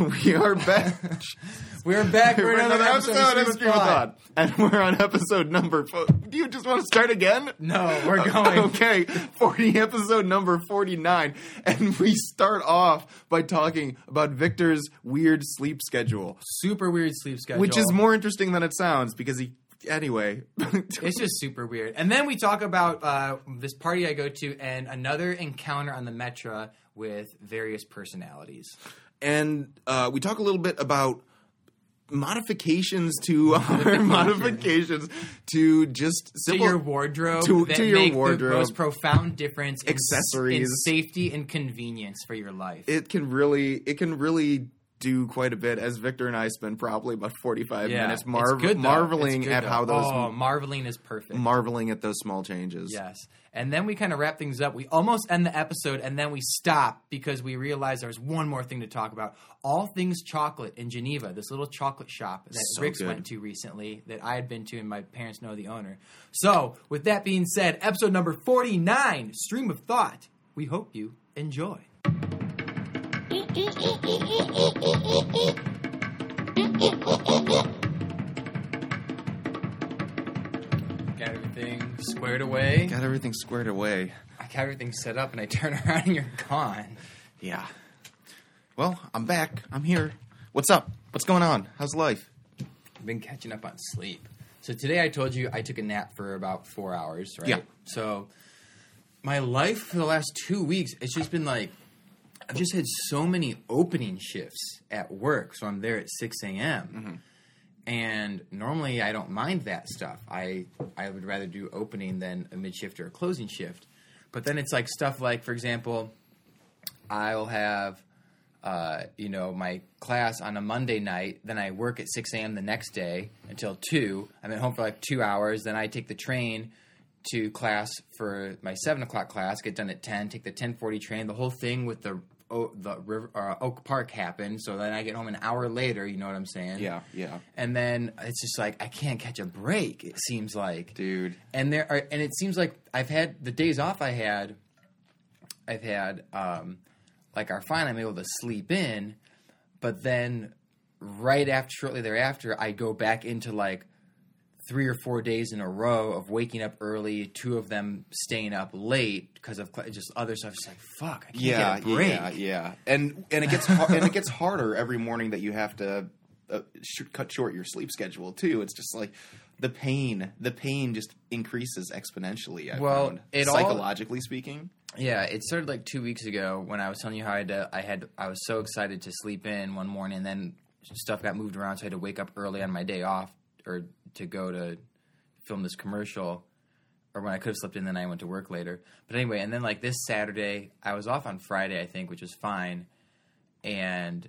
we are back. We're back for for another, episode, Stream of Thought. Thought. And we're on episode number. Fo- Do you just want to start again? No, we're going. Okay, 40 episode number 49. And we start off by talking about Victor's weird sleep schedule, Super weird sleep schedule. which is more interesting than it sounds because he. Anyway. It's just super weird. And then we talk about uh, this party I go to and another encounter on the Metra with various personalities. And uh, we talk a little bit about modifications to our modifications to just To your wardrobe, to- to your make wardrobe. the most profound difference in, Accessories. in safety and convenience for your life. it can really it can really do quite a bit as Victor and I spend probably about 45 minutes marv- good, marveling good, at though. how those oh, marveling is perfect. marveling at those small changes. Yes. And then we kind of wrap things up. We almost end the episode and then we stop because we realize there's one more thing to talk about. All things chocolate in Geneva, this little chocolate shop that So Rick's good. went to recently that I had been to and my parents know the owner. So, with that being said, episode number 49, Stream of Thought. We hope you enjoy. Got everything squared away. Got everything squared away. I got everything set up and I turn around and you're gone. Yeah. Well, I'm back. I'm here. What's up? What's going on? How's life? I've been catching up on sleep. So today I told you I took a nap for about four hours, right? Yeah. So my life for the last two weeks, it's just been like I've just had so many opening shifts at work. So I'm there at six a.m. And normally I don't mind that stuff. I I would rather do opening than a mid shift or a closing shift. But then it's like stuff like, for example, I'll have uh, you know, my class on a Monday night. Then I work at 6 a.m. the next day until 2. I'm at home for like two hours. Then I take the train to class for my 7 o'clock class, get done at 10, take the 1040 train. The whole thing with the, o- the river, uh, Oak Park happened. So then I get home an hour later, you know what I'm saying? Yeah, yeah. And then it's just like, I can't catch a break, it seems like Dude. and there are and it seems like I've had the days off I had I've had um like are fine I'm able to sleep in but then right after shortly thereafter I go back into like three or four days in a row of waking up early two of them staying up late because of cl- just other stuff it's like fuck I can't Yeah, get a break yeah, yeah. And and it gets har- and it gets harder every morning that you have to uh, sh- cut short your sleep schedule too. It's just like the pain, the pain just increases exponentially. I Well, found, it all- psychologically speaking. Yeah, it started like two weeks ago when I was telling you how I had, to, I had I was so excited to sleep in one morning, and then stuff got moved around, so I had to wake up early on my day off or to go to film this commercial. Or when I could have slept in, then I went to work later. But anyway, and then like this Saturday, I was off on Friday, I think, which was fine, and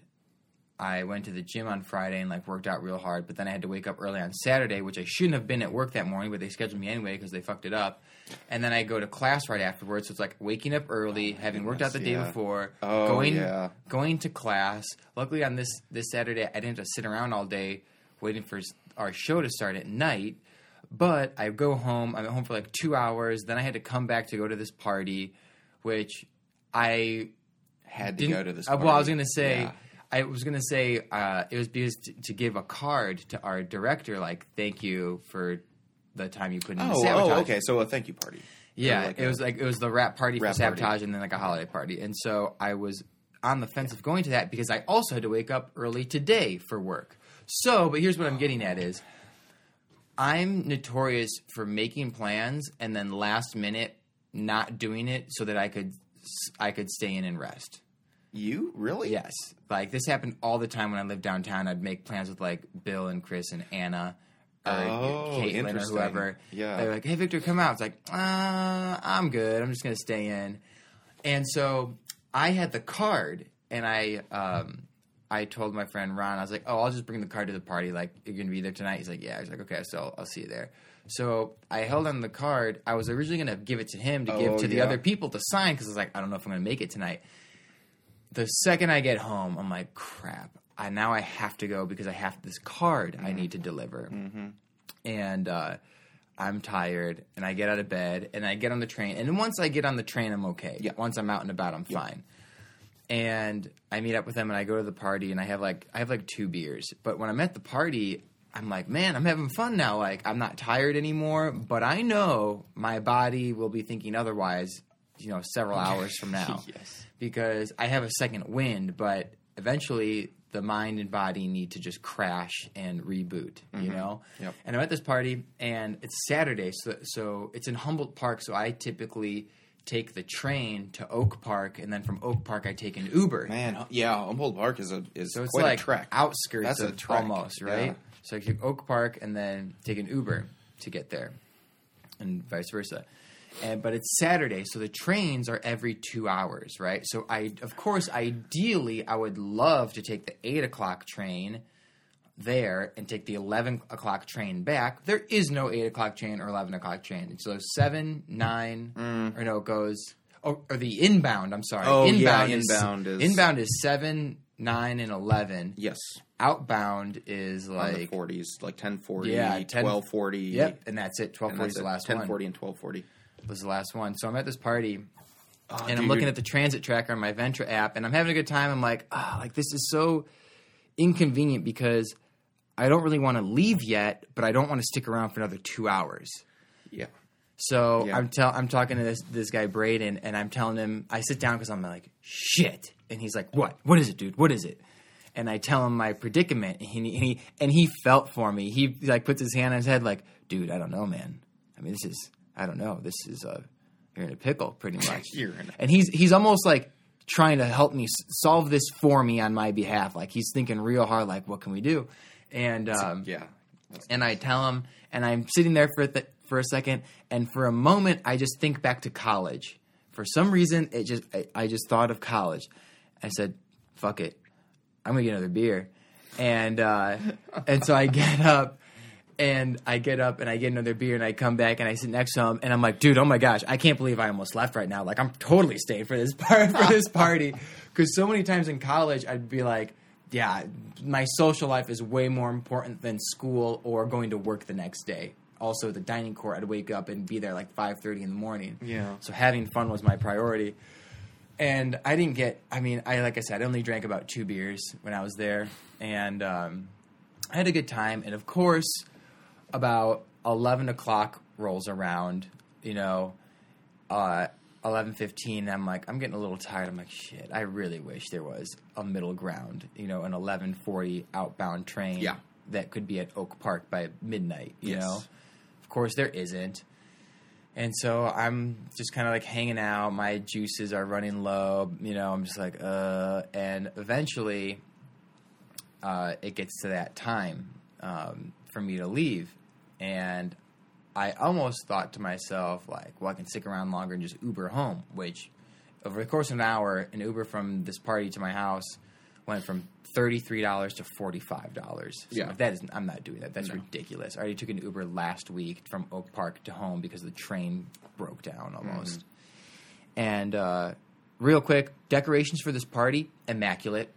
I went to the gym on Friday and like worked out real hard. But then I had to wake up early on Saturday, which I shouldn't have been at work that morning, but they scheduled me anyway because they fucked it up. And then I go to class right afterwards, so it's like waking up early, having worked out the day yeah. before, Oh, going yeah. going to class. Luckily on this this Saturday, I didn't have to sit around all day waiting for our show to start at night. But I go home. I'm at home for like two hours. Then I had to come back to go to this party, which I Had to go to this. uh, well, I was gonna say, Yeah. I was gonna say uh, it was because t- to give a card to our director, like thank you for the time you put into Oh, sabotage. oh, okay. So a thank you party. Yeah, like it a- was like it was the rap party Rap for sabotage, party. and then like a holiday party. And so I was on the fence of going to that because I also had to wake up early today for work. So, but here's what I'm getting at is. I'm notorious for making plans and then last minute not doing it so that I could I could stay in and rest. You really? Yes. Like this happened all the time when I lived downtown. I'd make plans with like Bill and Chris and Anna or Oh, Caitlin or whoever. Yeah. They're like, hey, Victor, come out. It's like, uh, I'm good. I'm just going to stay in. And so I had the card and I, um, I told my friend Ron, I was like, oh, I'll just bring the card to the party. Like, you're going to be there tonight? He's like, yeah. I was like, okay, so I'll, I'll see you there. So I held on the card. I was originally going to give it to him to give Oh, to the yeah. other people to sign because I was like, I don't know if I'm going to make it tonight the second I get home, I'm like, crap. I now I have to go because I have this card I need to deliver, and uh, I'm tired. And I get out of bed and I get on the train. And once I get on the train, I'm okay. Yeah. Once I'm out and about, I'm fine. And I meet up with them and I go to the party and I have like I have like two beers. But when I'm at the party, I'm like, man, I'm having fun now. Like I'm not tired anymore, but I know my body will be thinking otherwise, you know, several hours from now. Yes. Because I have a second wind, but eventually the mind and body need to just crash and reboot, you mm-hmm. know? Yep. And I'm at this party and it's Saturday, so so it's in Humboldt Park, so I typically take the train to Oak Park and then from Oak Park I take an Uber. Man, uh, yeah, Humboldt Park is a is So it's quite like a trek. outskirts That's a of trek, almost, right? yeah. So I take Oak Park and then take an Uber to get there, and vice versa. And but it's Saturday, so the trains are every two hours, right? So I, of course, ideally, I would love to take the eight o'clock train there and take the eleven o'clock train back. There is no eight o'clock train or eleven o'clock train. It's So seven, nine, or no, it goes. Oh, or the inbound. I'm sorry. Mm. Oh, yeah, inbound inbound is, is- inbound is seven, nine, and eleven. yes, Outbound is like forties, like ten forty, Yeah, 10 twelve forty. yep, and that's it. Twelve and forty that's is the last ten one. forty and twelve forty. Was the last one. So I'm at this party Oh, and I'm looking at the transit tracker on my Ventra app, and I'm having a good time. I'm like, ah, like this is so inconvenient because I don't really want to leave yet, but I don't want to stick around for another two hours. yeah. So Yeah. I'm tell I'm talking to this this guy Braden, and I'm telling him I sit down because I'm like shit, and he's like, "What? What is it, dude? What is it?" And I tell him my predicament, and he and he, and he felt for me. He like puts his hand on his head, like, "Dude, I don't know, man. I mean, this is I don't know. This is uh, you're in a pickle, pretty much." You're in a- and he's he's almost like trying to help me solve this for me on my behalf. Like he's thinking real hard, like, "What can we do?" And um, Yeah. and I tell him, and I'm sitting there for th- for a second, and for a moment, I just think back to college. For some reason, it just I, I just thought of college. I said, "Fuck it, I'm gonna get another beer," and uh, and so I get up. And I get up and I get another beer and I come back and I sit next to him and I'm like, dude, oh my gosh, I can't believe I almost left right now. Like I'm totally staying for this part for this party because so many times in college I'd be like, yeah, my social life is way more important than school or going to work the next day. Also, the dining court, I'd wake up and be there like five thirty in the morning. Yeah. So having fun was my priority. And I didn't get. I mean, I like I said, I only drank about two beers when I was there, and um, I had a good time. And of course, about eleven o'clock rolls around. You know, uh, eleven fifteen. I'm like, I'm getting a little tired. I'm like, shit. I really wish there was a middle ground. You know, an eleven forty outbound train. Yeah. That could be at Oak Park by midnight. You Yes. know, of course there isn't. And so I'm just kind of like hanging out. My juices are running low. You know, I'm just like, uh. And eventually, uh, it gets to that time um, for me to leave. And I almost thought to myself, like, well, I can stick around longer and just Uber home, which over the course of an hour, an Uber from this party to my house went from $33 to $45. So Yeah. that is, I'm not doing that. That's No. ridiculous. I already took an Uber last week from Oak Park to home because the train broke down almost. And uh, real quick, decorations for this party, immaculate.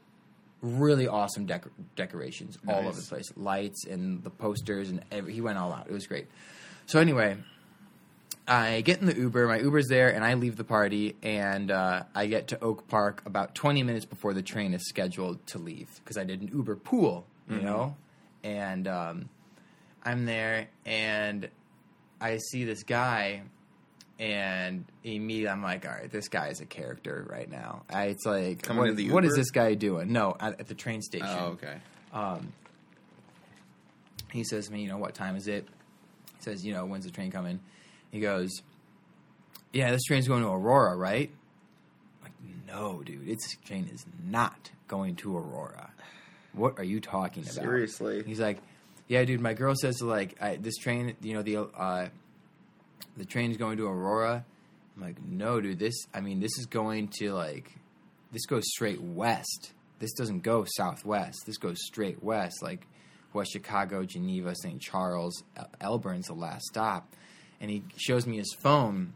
Really awesome decor- decorations all over the place. Lights and the posters and every, he went all out. It was great. So anyway, I get in the Uber. My Uber's there, and I leave the party, and uh, I get to Oak Park about 20 minutes before the train is scheduled to leave because I did an Uber pool, you know, and um, I'm there, and I see this guy, and immediately I'm like, all right, this guy is a character right now. I, it's like, what, what is this guy doing? No, at, at the train station Oh, okay. he says to me, you know, what time is it? He says, you know, when's the train coming? He goes, yeah, this train's going to Aurora, right? I'm like, no, dude, this train is not going to Aurora. What are you talking about? Seriously? He's like, yeah, dude, my girl says like I, this train, you know, the uh, the train's going to Aurora. I'm like, no, dude, this. I mean, this is going to like, this goes straight west. This doesn't go southwest. This goes straight west, like West Chicago, Geneva, St. Charles, El- Elburn's the last stop. And he shows me his phone,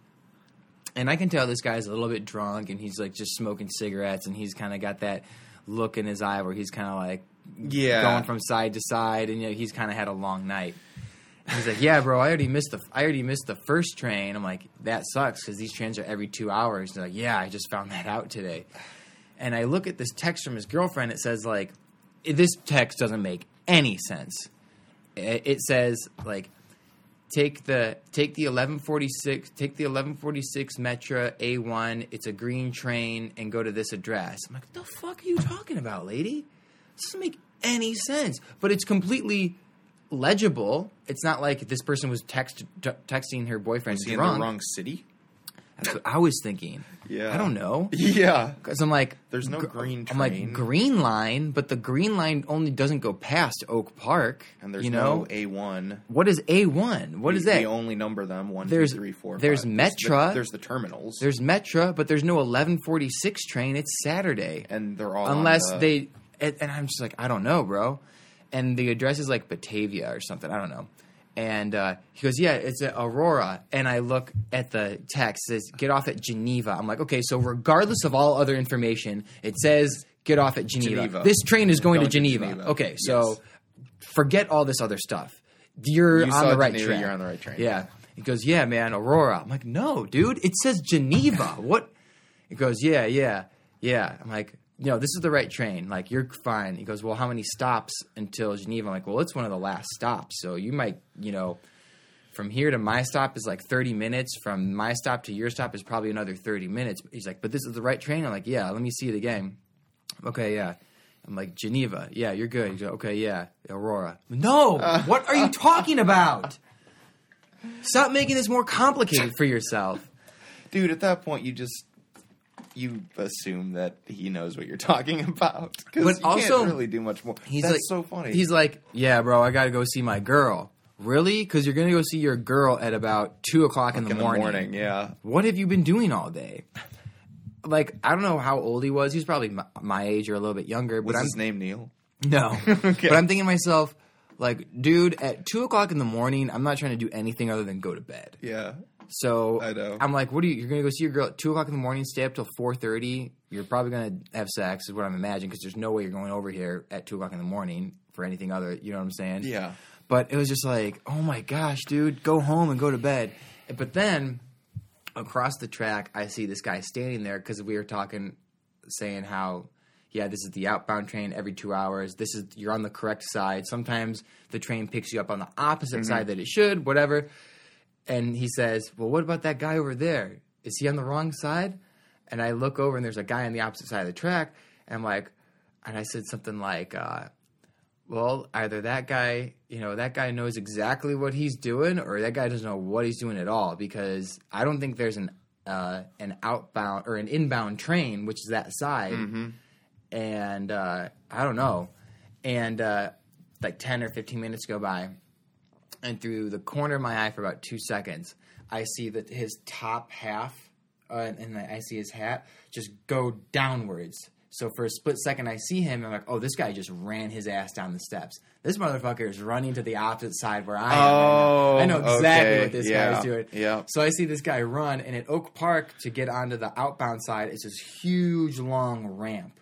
and I can tell this guy's a little bit drunk, and he's like just smoking cigarettes, and he's kind of got that look in his eye where he's kind of like Yeah. going from side to side, and you know he's kind of had a long night. He's like, "Yeah, bro, I already missed the I already missed the first train." I'm like, "That sucks because these trains are every two hours." They're like, "Yeah, I just found that out today." and I look at this text from his girlfriend. It says like, this text doesn't make any sense. It, says like, take the take the 1146 take the 1146 Metra A1. It's a green train and go to this address. I'm like, what the fuck are you talking about, lady? This doesn't make any sense. But it's completely legible. It's not like this person was text t- texting her boyfriend Is he in the wrong city? That's what I was thinking. Yeah. I don't know. Yeah. Because I'm like, There's no gr- green I'm like green line, but the green line only doesn't go past Oak Park. And there's you know no A1. what is A one? What we, is that? We only number them one, There's- three, four, there's five. Metra. The, there's the terminals. There's Metra, but there's no 1146 train. It's Saturday, and they're all unless the- they. And, and I'm just like, I don't know, bro. And the address is like Batavia or something. I don't know. And uh, he goes, yeah, it's at Aurora. And I look at the text, it says, get off at Geneva. I'm like, okay, so regardless of all other information, it says, get off at Geneva. Geneva. This train is going, Going to to Geneva. Geneva. Okay, so Yes. forget all this other stuff. You're You on the right Geneva, track. you're on the right train. Yeah. He goes, yeah, man, Aurora. I'm like, no, dude, it says Geneva. what? He goes, yeah, yeah, yeah. I'm like, no, this is the right train. Like, you're fine. He goes, well, how many stops until Geneva? I'm like, well, it's one of the last stops. So you might, you know, from here to my stop is like 30 minutes. From my stop to your stop is probably another 30 minutes. He's like, but this is the right train? I'm like, yeah, let me see it again. Okay, yeah. I'm like, Geneva. Yeah, you're good. He's like, okay, yeah. Aurora. No! Uh. what are you talking about? Stop making this more complicated for yourself. dude. At that point, you just you assume that he knows what you're talking about. 'Cause But you also- can't really do much more. He's That's like, so funny. He's like, yeah, bro, I got to go see my girl. Really? Because you're gonna go see your girl at about two o'clock in, the, in the morning. morning. Yeah. What have you been doing all day? Like, I don't know how old he was. He's probably my, my age or a little bit younger. But Was I'm his name Neil? no. Okay. But I'm thinking to myself, like, dude, at two o'clock in the morning, I'm not trying to do anything other than go to bed. Yeah. So I know. I'm like, what are you? You're gonna go see your girl at two o'clock in the morning, stay up till four thirty. You're probably gonna have sex, is what I'm imagining, because there's no way you're going over here at two o'clock in the morning for anything other. You know what I'm saying? Yeah. But it was just like, oh my gosh, dude, go home and go to bed. But then across the track, I see this guy standing there because we were talking, saying how, yeah, this is the outbound train every two hours. This is you're on the correct side. Sometimes the train picks you up on the opposite mm-hmm. side that it should, whatever. And he says, well, what about that guy over there? Is he on the wrong side? And I look over and there's a guy on the opposite side of the track. And I'm like, and I said something like, uh, well, either that guy, you know, that guy knows exactly what he's doing, or that guy doesn't know what he's doing at all. Because I don't think there's an uh, an outbound or an inbound train, which is that side, and uh, I don't know. And uh, like ten or fifteen minutes go by, and through the corner of my eye for about two seconds, I see that his top half, uh, and I see his hat just go downwards. So for a split second, I see him, and I'm like, "Oh, this guy just ran his ass down the steps. This motherfucker is running to the opposite side where I am. Oh, right. I know exactly okay. what this Yeah. is doing. Yeah. So I see this guy run, and at Oak Park to get onto the outbound side, it's this huge, long ramp,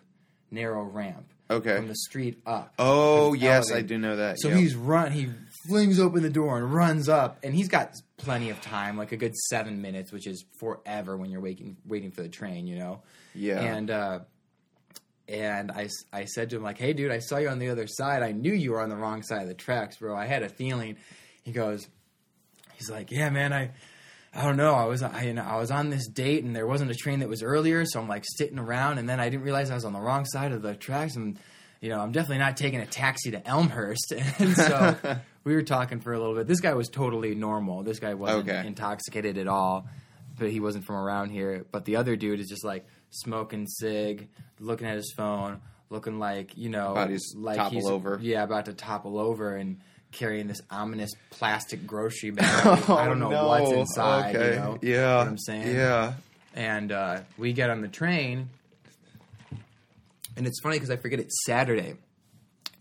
narrow ramp, Okay. from the street up. Oh yes, I do know that. So yep. he's run. He flings open the door and runs up, and he's got plenty of time, like a good seven minutes, which is forever when you're waiting waiting for the train, you know. Yeah. And uh, and I, I said to him like, "Hey, dude, I saw you on the other side. I knew you were on the wrong side of the tracks, bro. I had a feeling." He goes, he's like, "Yeah, man, I." I don't know. I was I, you know, I was on this date and there wasn't a train that was earlier, so I'm like sitting around and then I didn't realize I was on the wrong side of the tracks and you know I'm definitely not taking a taxi to Elmhurst. And so we were talking for a little bit. This guy was totally normal. This guy wasn't Okay. intoxicated at all, but he wasn't from around here. But the other dude is just like smoking cig, looking at his phone, looking like you know like topple he's over. yeah about to topple over and. Carrying this ominous plastic grocery bag. I don't know Oh, no. what's inside. Okay. You know? Yeah. what I'm saying? Yeah. And uh, we get on the train, and it's funny because I forget it's Saturday,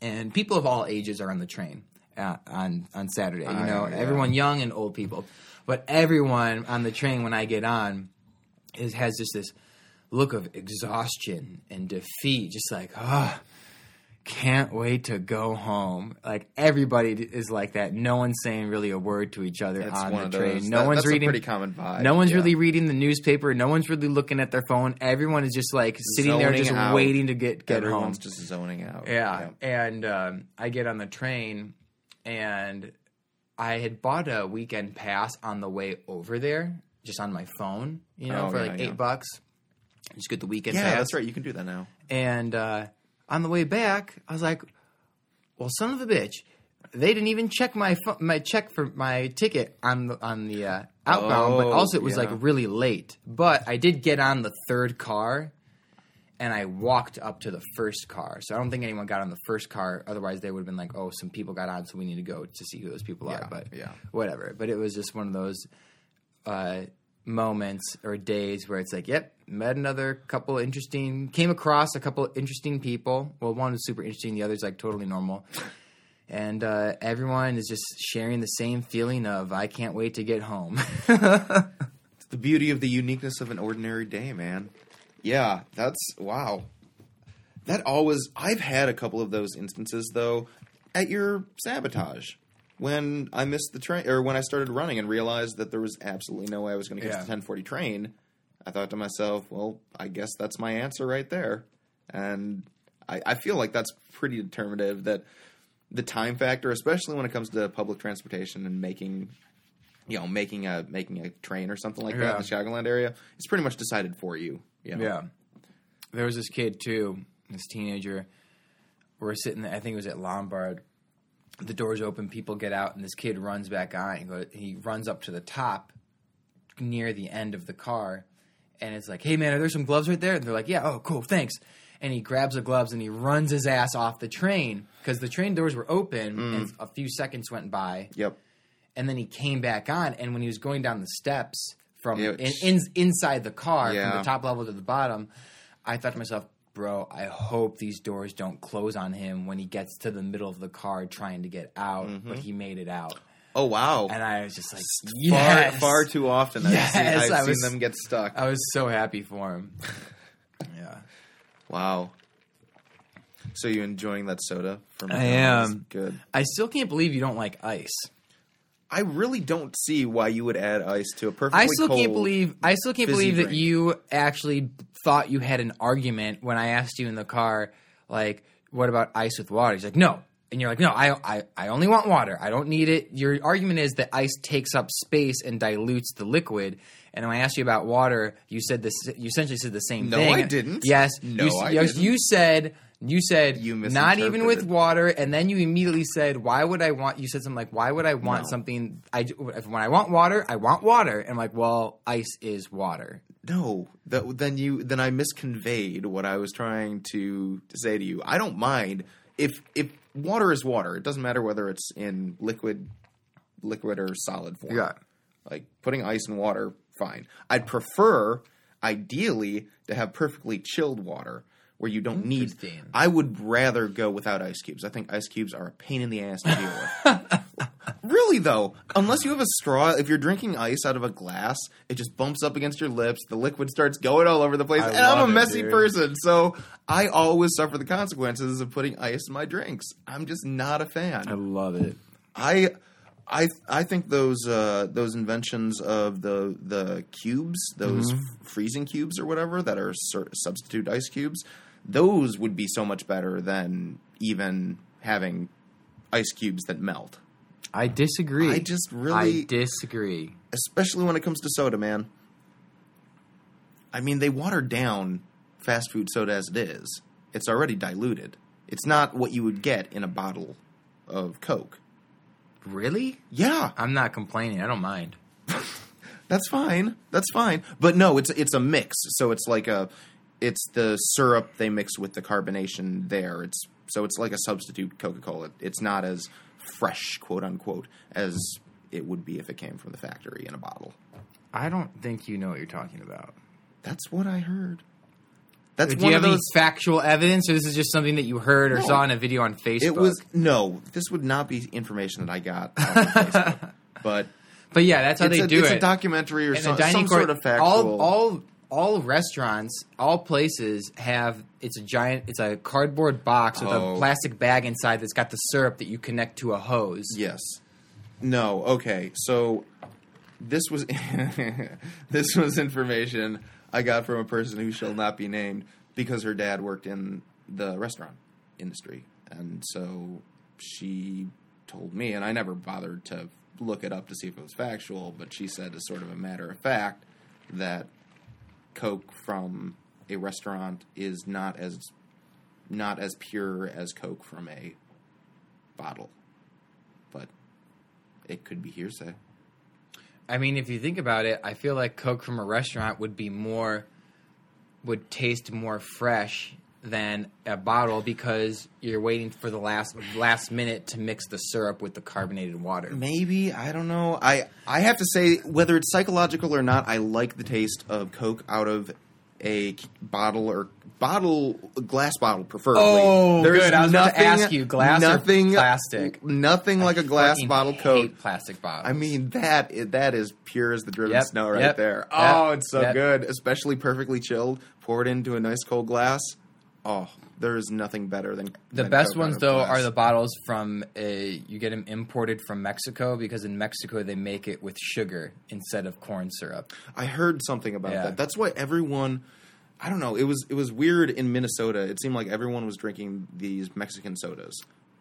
and people of all ages are on the train uh, on on Saturday. You I know, know, yeah. everyone young and old people, but everyone on the train when I get on is has just this look of exhaustion and defeat, just like ah. Can't wait to go home. Like everybody is like that. No one's saying really a word to each other It's on the train. No that- one's that's reading. a pretty common vibe. no one's yeah. really reading the newspaper. No one's really looking at their phone. Everyone is just like sitting there, just out. waiting to get get Everyone's home. just zoning out. Yeah, and um, I get on the train, and I had bought a weekend pass on the way over there, just on my phone, you know, Oh, for yeah, like yeah. eight bucks. Just get the weekend Yeah, pass. that's right. You can do that now. And uh, on the way back, I was like, "Well, son of a bitch." They didn't even check my pho- my check for my ticket on the on the uh, outbound, but Oh, also it was like really late. But I did get on the third car, and I walked up to the first car. So I don't think anyone got on the first car. Otherwise, they would have been like, "Oh, some people got on, so we need to go to see who those people Yeah, are." But yeah. whatever. But it was just one of those uh, moments or days where it's like, "Yep, met another couple interesting, came across a couple interesting people. Well, one was super interesting, the other's like totally normal." And uh, everyone is just sharing the same feeling of I can't wait to get home. It's the beauty of the uniqueness of an ordinary day, man. Yeah, that's wow. That always I've had a couple of those instances though at your sabotage when I missed the train or when I started running and realized that there was absolutely no way I was going to catch Yeah. the 1040 train. I thought to myself, well, I guess that's my answer right there. And I, I feel like that's pretty determinative that the time factor, especially when it comes to public transportation and making you know, making a making a train or something like that in the Chicagoland area, it's pretty much decided for you. you know? Yeah. There was this kid too, this teenager. We're sitting there, I think it was at Lombard. The doors open, people get out, and this kid runs back on. He runs up to the top near the end of the car, and it's like, hey man, are there some gloves right there? And they're like, yeah, oh, cool, thanks. And he grabs the gloves and he runs his ass off the train because the train doors were open, and a few seconds went by Yep. and then he came back on and when he was going down the steps from Yeah. in, in, inside the car Yeah. from the top level to the bottom i thought to myself bro i hope these doors don't close on him when he gets to the middle of the car trying to get out Mm-hmm. but he made it out Oh wow. and i was just like far yes! far too often Yes, I've, seen, I've was- them get stuck. i was so happy for him yeah wow. So you enjoying that soda from I am. Good. i still can't believe you don't like ice I really don't see why you would add ice to a perfectly I still can't believe I still can't believe that you actually thought you had an argument when I asked you in the car, like, what about ice with water? He's like, no. And you're like, no, I, I, I only want water. I don't need it. Your argument is that ice takes up space and dilutes the liquid. And when I asked you about water, you said this. You essentially said the same No, thing. No, I didn't. Yes, No, you, I yes, didn't. you said you said You not even with water, and then you immediately said, "Why would I want?" You said something like, "Why would I want No. something? I if, when I want water, I want water." And I'm like, "Well, ice is water." No, that, then you then I misconveyed what I was trying to, to say to you. I don't mind if if water is water. It doesn't matter whether it's in liquid, liquid or solid form. Yeah. Like putting ice in water, fine. I'd prefer, ideally, to have perfectly chilled water where you don't need. I would rather go without ice cubes. I think ice cubes are a pain in the ass to deal with. really though, unless you have a straw, if you're drinking ice out of a glass, it just bumps up against your lips. The liquid starts going all over the place, I and I'm a messy dude. person, so I always suffer the consequences of putting ice in my drinks. I'm just not a fan. I love it. I I I think those uh, those inventions of the the cubes, those Mm-hmm. f- freezing cubes or whatever that are sur- substitute ice cubes, those would be so much better than even having ice cubes that melt. I disagree. I just really- I disagree. Especially when it comes to soda, man. I mean, they water down fast food soda as it is. It's already diluted. It's not what you would get in a bottle of Coke. Really? Yeah, I'm not complaining. I don't mind. That's fine. That's fine. But no, it's it's a mix. So it's like a it's the syrup they mix with the carbonation there. It's so it's like a substitute Coca-Cola. It's not as fresh, quote unquote, as it would be if it came from the factory in a bottle. I don't think you know what you're talking about. That's what I heard. That's Do one you of have any factual evidence, or this is just something that you heard or No. saw in a video on Facebook? it was no, this would not be information that I got off of Facebook. But but yeah, that's how it's, they a, do it's it. a documentary or And some, dining some court, sort of factual all all all restaurants, all places have it's a giant it's a cardboard box with Oh. a plastic bag inside that's got the syrup that you connect to a hose. Yes. No. Okay. So this was this was information I got from a person who shall not be named because her dad worked in the restaurant industry, and so she told me, and I never bothered to look it up to see if it was factual, but she said, as sort of a matter of fact, that Coke from a restaurant is not as not as pure as Coke from a bottle, but it could be hearsay. I mean, if you think about it, I feel like Coke from a restaurant would be more would taste more fresh than a bottle because you're waiting for the last last minute to mix the syrup with the carbonated water. Maybe I don't know. I I have to say whether it's psychological or not, I like the taste of Coke out of a bottle or bottle glass bottle preferably. Oh, good. I was about to ask you, glass or nothing, plastic? Nothing like a glass bottle Coke. plastic bottle. I mean that that is pure as the driven Yep, snow right yep, there. yep, Oh, it's so good, especially perfectly chilled. Pour it into a nice cold glass. Oh, there is nothing better than The than best ones though glass. are the bottles from a you get them imported from Mexico because in Mexico they make it with sugar instead of corn syrup. I heard something about Yeah. that. That's why everyone. I don't know. It was it was weird in Minnesota. It seemed like everyone was drinking these Mexican sodas,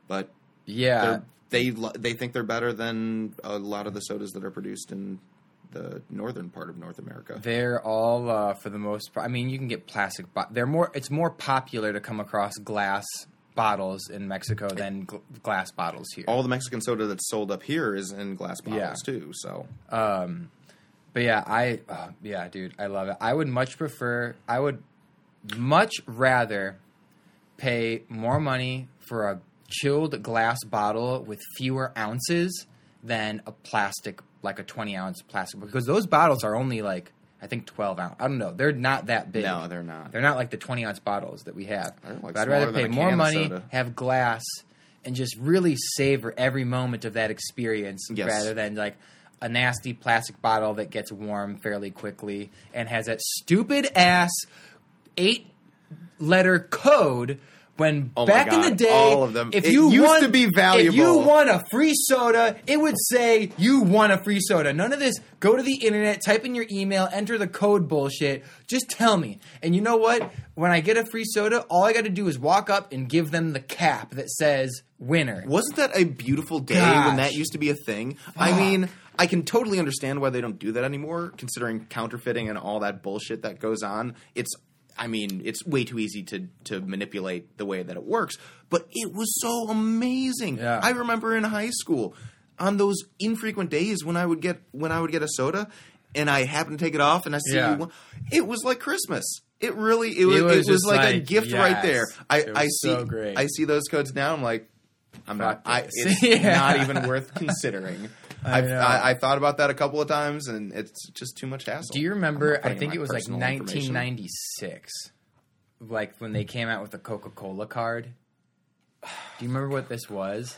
but Yeah. they they think they're better than a lot of the sodas that are produced in the northern part of North America. They're all uh, for the most part. I mean, you can get plastic. Bo- they're more. It's more popular to come across glass bottles in Mexico than gl- glass bottles here. All the Mexican soda that's sold up here is in glass bottles Yeah. too. So Um, but yeah, I uh, yeah, dude, I love it. I would much prefer. I would much rather pay more money for a chilled glass bottle with fewer ounces than a plastic, like a twenty ounce plastic, because those bottles are only like I think twelve ounce. I don't know. They're not that big. no, they're not. They're not like the 20 ounce bottles that we have. Like, but I'd rather pay more money, soda. have glass, and just really savor every moment of that experience Yes. rather than like a nasty plastic bottle that gets warm fairly quickly and has that stupid ass eight letter code. When Oh back in the day, all of them. if It you used won, to be valuable, If you won a free soda, it would say you won a free soda. None of this. Go to the internet, type in your email, enter the code bullshit. Just tell me. And you know what? When I get a free soda, all I got to do is walk up and give them the cap that says winner. Wasn't that a beautiful day Gosh. when that used to be a thing? I mean, I can totally understand why they don't do that anymore, considering counterfeiting and all that bullshit that goes on. It's, I mean, it's way too easy to to manipulate the way that it works. But it was so amazing. Yeah. I remember in high school, on those infrequent days when I would get when I would get a soda, and I happened to take it off, and I see Yeah. it was like Christmas. It really, it was, It it was just like, a like, gift right there. I, It I see, so great. I see those codes now. I'm like, I'm not. I, it's Yeah. not even worth considering. I I've. I, I thought about that a couple of times, and it's just too much hassle. Do you remember? I think it was like 1996, like when they came out with the Coca Cola card. Do you remember what this was?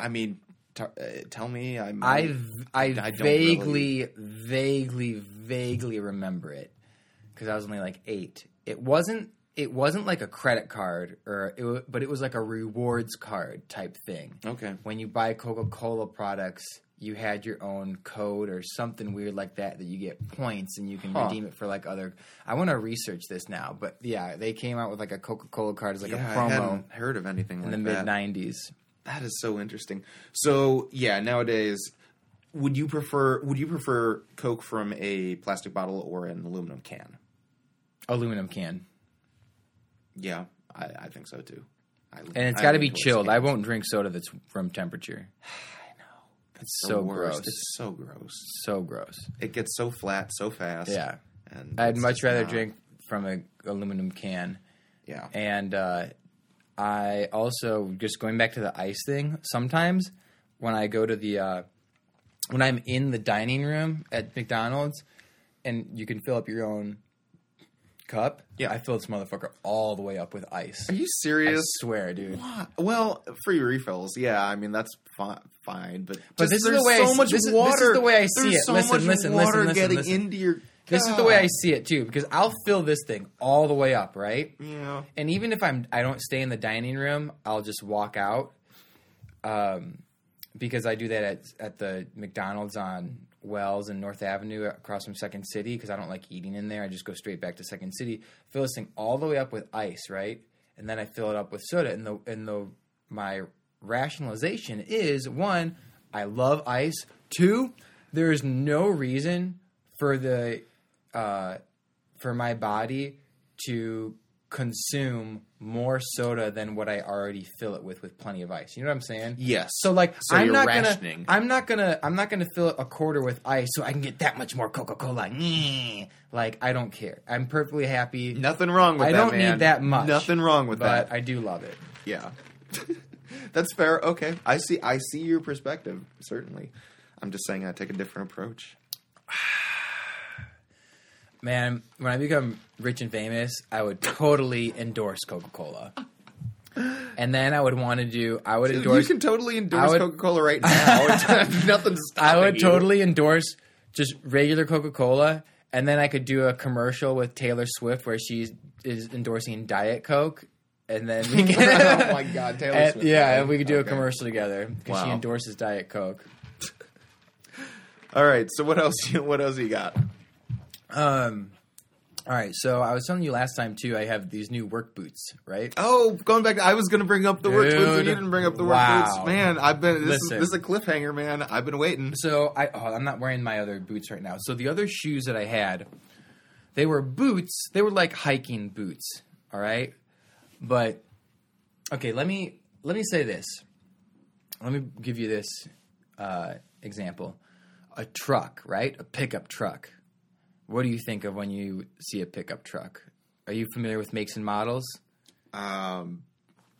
I mean, t- uh, tell me. I I, I don't vaguely, vaguely, vaguely remember it because I was only like eight. It wasn't. It wasn't like a credit card, or it, but it was like a rewards card type thing. okay. When you buy Coca Cola products, you had your own code or something weird like that that you get points and you can Huh. redeem it for like other. I want to research this now, but yeah, they came out with like a Coca Cola card as like yeah, a I promo hadn't heard of anything in like the mid 90s. That is so interesting. So yeah, nowadays, would you prefer would you prefer Coke from a plastic bottle or an aluminum can? Aluminum can. Yeah, I, I think so too. I, And it's got to be chilled. I won't drink soda that's room temperature. I know. It's The so worst. gross. It's so gross. so gross. It gets so flat so fast. Yeah. and I'd much rather not- drink from a aluminum can. Yeah, And uh, I also just going back to the ice thing. Sometimes when I go to the uh, when I'm in the dining room at McDonald's, and you can fill up your own cup. Yeah. I fill this motherfucker all the way up with ice. are you serious? I swear, dude. What? Well, free refills. Yeah, I mean that's fi- fine, but But just this is the way so see- much this is- this water. is the way I see There's it. So Listen, much listen, water listen, listen, getting listen. into your. This is the way I see it too, because I'll fill this thing all the way up, right? Yeah. And even if I'm I don't stay in the dining room, I'll just walk out. Um, because I do that at at the McDonald's on Wells and North Avenue across from Second City because I don't like eating in there. I just go straight back to Second City. Fill this thing all the way up with ice, right? And then I fill it up with soda. And the and the my rationalization is one, I love ice. Two, there is no reason for the uh, for my body to consume more soda than what I already fill it with with plenty of ice. You know what I'm saying? Yes. So like So I'm you're not rationing. gonna I'm not gonna I'm not gonna fill it a quarter with ice so I can get that much more Coca Cola. Like I don't care. I'm perfectly happy. Nothing wrong with I that. I don't man. need that much. Nothing wrong with that. but that. I do love it. yeah. That's fair. Okay. I see I see your perspective, certainly. I'm just saying I take a different approach. Man, when I become rich and famous, I would totally endorse Coca Cola. And then I would want to do. I would You endorse. You can totally endorse Coca-Cola right now. Nothing's I would you. totally endorse just regular Coca Cola, and then I could do a commercial with Taylor Swift where she is endorsing Diet Coke, and then we can, oh my god, Taylor and- Swift. yeah, and we could do a commercial together because she endorses Diet Coke. All right, so what else what else you got? Um, all right, so I was telling you last time too. I have these new work boots, right? Oh, going back, I was going to bring up the work boots, and you didn't bring up the work Wow. boots. Man, I've been this is, this is a cliffhanger, man. I've been waiting. So I oh, I'm not wearing my other boots right now. So the other shoes that I had, they were boots. They were like hiking boots. All right, but okay. Let me let me say this. Let me give you this uh, example. A truck, right? A pickup truck. What do you think of when you see a pickup truck? Are you familiar with makes and models? Um,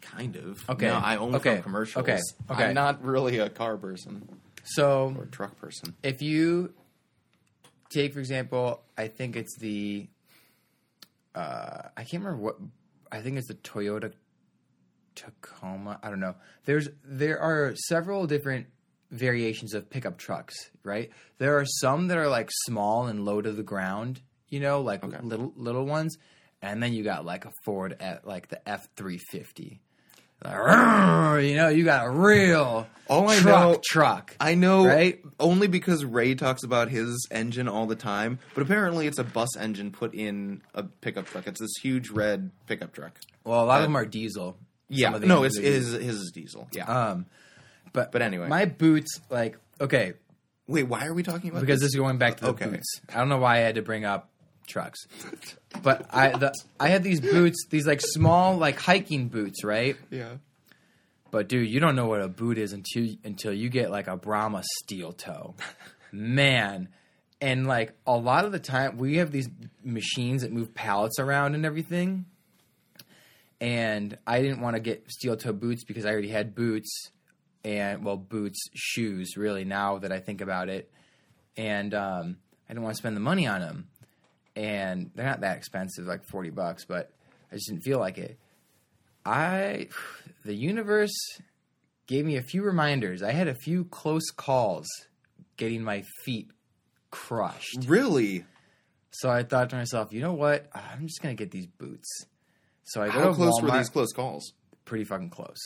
kind of. Okay. No, I only Okay. commercials. Okay. Okay. I'm not really a car person So or a truck person. if you take for example i think it's the uh i can't remember what i think it's the toyota tacoma i don't know there's there are several different variations of pickup trucks right there are some that are like small and low to the ground you know like Okay. little little ones and then you got like a ford at like the f350 you know you got a real All I truck know- truck I know, Right? Only because Ray talks about his engine all the time, but apparently it's a bus engine put in a pickup truck. It's this huge red pickup truck. Well, a lot of them are diesel. Yeah, Some of the no, it's his his is diesel. Yeah, Um, but But anyway. my boots, like, okay, wait, why are we talking about this? because this this? is going back to the Okay. boots. I don't know why I had to bring up trucks, but I the I had these boots, these like small like hiking boots, right? yeah. But dude, you don't know what a boot is until until you get like a Brahma steel toe, man. And like a lot of the time, we have these machines that move pallets around and everything. And I didn't want to get steel toe boots because I already had boots, and well, boots, shoes. Really, now that I think about it, and um, I didn't want to spend the money on them. And they're not that expensive, like forty bucks, but I just didn't feel like it. I the universe gave me a few reminders. I had a few close calls getting my feet crushed. Really? So I thought to myself, you know what? I'm just gonna get these boots. So I go How to close Walmart. were these close calls? Pretty fucking close.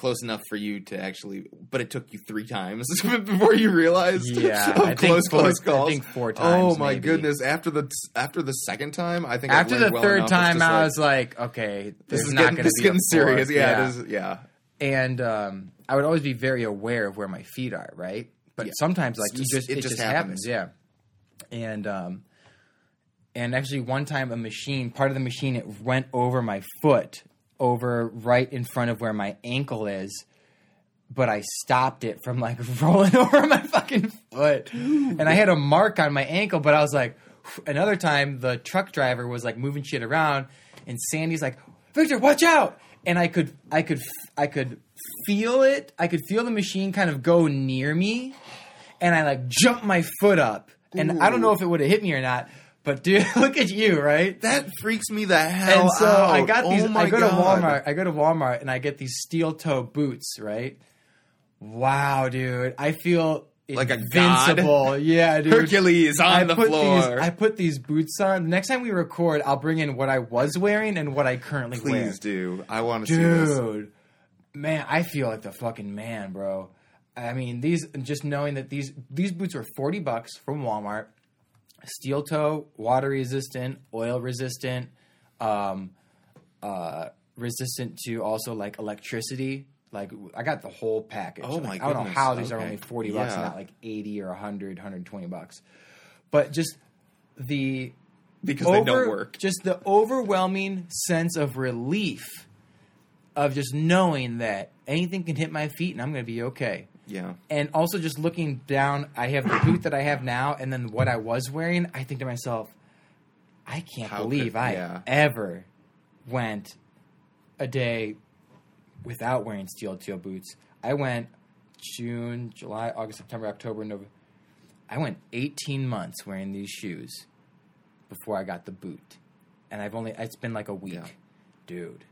Close enough for you to actually, but it took you three times before you realized. Yeah, I think close, four- close I calls. think four Oh times, Oh my maybe. goodness! After the after the second time, I think After the well third enough. Time, I like, was like, okay, this is not getting this getting serious. fourth. Yeah, it is. Yeah. and um, I would always be very aware of where my feet are, right? But Yeah. sometimes, like just- just, it it, just just, happens. happens. yeah. And um, and actually, one time, a machine, part of the machine, it went over my foot, over right in front of where my ankle is. But I stopped it from like rolling over my fucking foot, and I had a mark on my ankle. But I was like, another time, the truck driver was like moving shit around, and Sandy's like, "Victor, watch out!" And I could, I could, I could feel it. I could feel the machine kind of go near me, and I like jumped my foot up, and I don't know if it would have hit me or not. But dude, look at you, right? That freaks me the hell and so out. I got these. Oh my I go God. to Walmart. I go to Walmart and I get these steel toe boots. Right? Wow, dude. I feel Like a god? invincible. Yeah, dude. Hercules on I the floor. These, I put these boots on. Next time we record, I'll bring in what I was wearing and what I currently wear. Please do. I want to see this. Dude, man, I feel like the fucking man, bro. I mean, these just knowing that these these boots are forty bucks from Walmart, steel toe, water resistant, oil resistant, um, uh, resistant to also like electricity. Like I got the whole package. Oh, my Like, I don't know how these are only forty bucks, Yeah. not like eighty or 100, 120 bucks. But just the Because they don't work. Just the overwhelming sense of relief of just knowing that anything can hit my feet and I'm going to be okay. Yeah. And also just looking down, I have the boot that I have now, and then what I was wearing. I think to myself, I can't How believe could- I yeah. ever went a day without wearing steel toe boots. I went June, July, August, September, October, November. I went 18 months wearing these shoes before I got the boot. And I've only, it's been like a week. Yeah. Dude,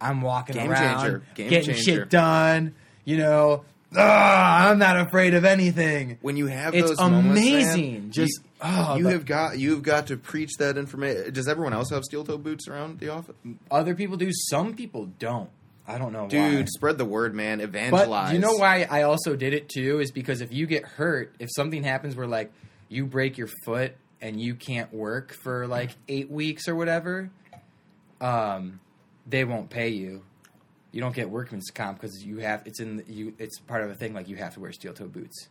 I'm walking Game around, changer. Game getting changer. shit done, you know. Ah, I'm not afraid of anything. When you have It's those moments, man, amazing. Just, you, oh, you the- have got you've got to preach that information. Does everyone else have steel toe boots around the office? Other people do, some people don't. I don't know why. Dude, spread the word, man. Evangelize. But you know why I also did it too is because if you get hurt, if something happens where like you break your foot and you can't work for like eight weeks or whatever, um, they won't pay you. You don't get workman's comp because you have it's in the, you. It's part of a thing like you have to wear steel toe boots.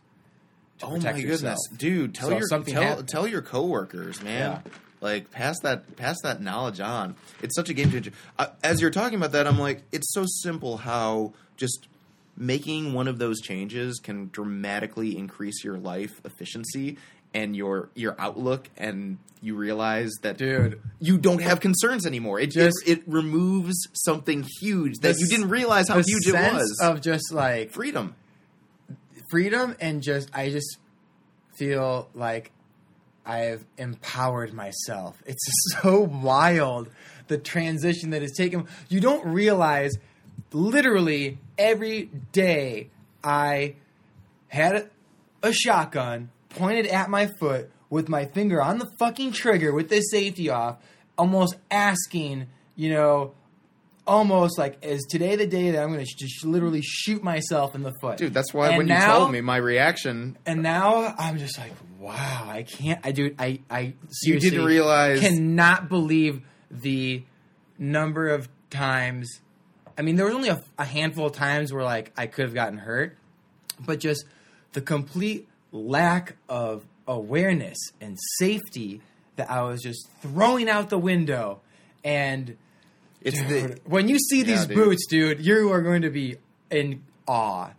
To Oh my protect goodness, dude! Tell So your tell, happened. tell your coworkers, man. Like pass that pass that knowledge on. It's such a game changer. Uh, as you're talking about that, I'm like, it's so simple how just making one of those changes can dramatically increase your life efficiency and your your outlook, and you realize that Dude. you don't have concerns anymore. It Just- just it removes something huge that The you didn't realize how huge it was. of just like freedom. freedom and just I just feel like I've empowered myself. It's so wild the transition that has taken. You don't realize literally every day I had a shotgun pointed at my foot with my finger on the fucking trigger with the safety off, almost asking, you know, almost like, is today the day that I'm going to just literally shoot myself in the foot? Dude, that's why And when now- you told me, my reaction and now I'm just like, wow, I can't. I do. I I seriously didn't realize- cannot believe the number of times. I mean, there was only a, a handful of times where like I could have gotten hurt, but just the complete lack of awareness and safety that I was just throwing out the window. And it's dude, the when you see these dude. boots, dude, you are going to be in awe